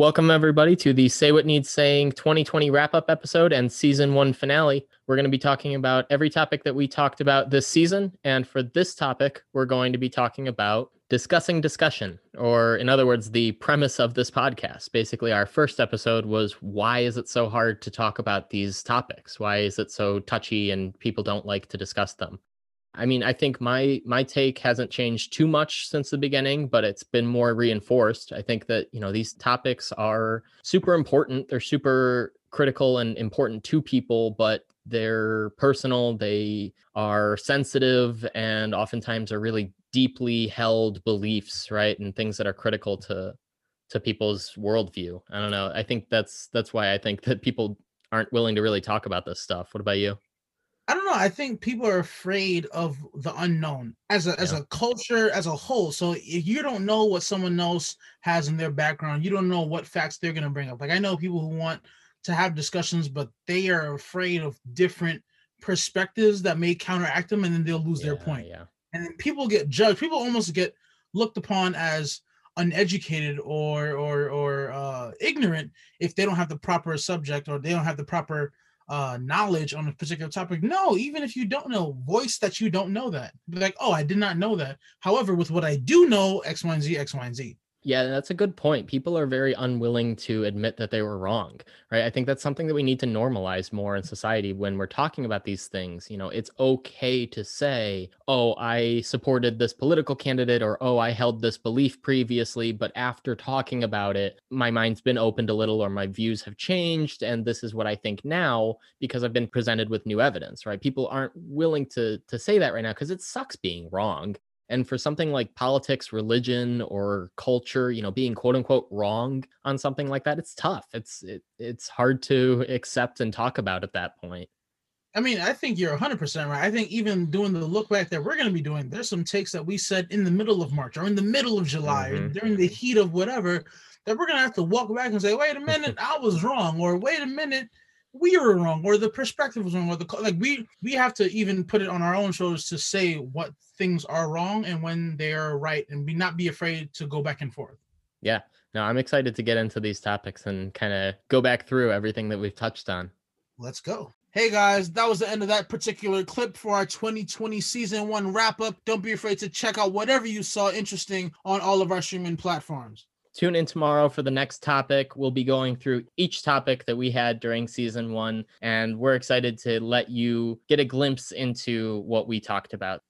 Welcome, everybody, to the Say What Needs Saying 2020 wrap up episode and season one finale. We're going to be talking about every topic that we talked about this season. And for this topic, we're going to be talking about discussing discussion, or in other words, the premise of this podcast. Basically, our first episode was why is it so hard to talk about these topics? Why is it so touchy and people don't like to discuss them? I mean, I think my my take hasn't changed too much since the beginning, but it's been more reinforced. I think that, you know, these topics are super important. They're super critical and important to people, but they're personal, they are sensitive and oftentimes are really deeply held beliefs, right? And things that are critical to to people's worldview. I don't know. I think that's that's why I think that people aren't willing to really talk about this stuff. What about you? I don't know. I think people are afraid of the unknown as a yeah. as a culture as a whole. So if you don't know what someone else has in their background, you don't know what facts they're going to bring up. Like I know people who want to have discussions, but they are afraid of different perspectives that may counteract them, and then they'll lose yeah, their point. Yeah. And then people get judged. People almost get looked upon as uneducated or or or uh, ignorant if they don't have the proper subject or they don't have the proper uh, knowledge on a particular topic. No, even if you don't know, voice that you don't know that. Like, oh, I did not know that. However, with what I do know, X, Y, and Z, X, Y, and Z. Yeah, that's a good point. People are very unwilling to admit that they were wrong, right? I think that's something that we need to normalize more in society when we're talking about these things. You know, it's okay to say, "Oh, I supported this political candidate," or "Oh, I held this belief previously, but after talking about it, my mind's been opened a little, or my views have changed, and this is what I think now because I've been presented with new evidence." Right? People aren't willing to to say that right now because it sucks being wrong and for something like politics, religion, or culture, you know, being quote unquote wrong on something like that, it's tough. It's it, it's hard to accept and talk about at that point. I mean, I think you're 100% right. I think even doing the look back that we're going to be doing, there's some takes that we said in the middle of March or in the middle of July mm-hmm. or during the heat of whatever that we're going to have to walk back and say, wait a minute, I was wrong. Or wait a minute, we were wrong or the perspective was wrong or the like we we have to even put it on our own shoulders to say what things are wrong and when they are right and be not be afraid to go back and forth. Yeah. No i'm excited to get into these topics and kind of go back through everything that we've touched on. Let's go. Hey guys that was the end of that particular clip for our 2020 season one wrap up don't be afraid to check out whatever you saw interesting on all of our streaming platforms Tune in tomorrow for the next topic. We'll be going through each topic that we had during season one, and we're excited to let you get a glimpse into what we talked about.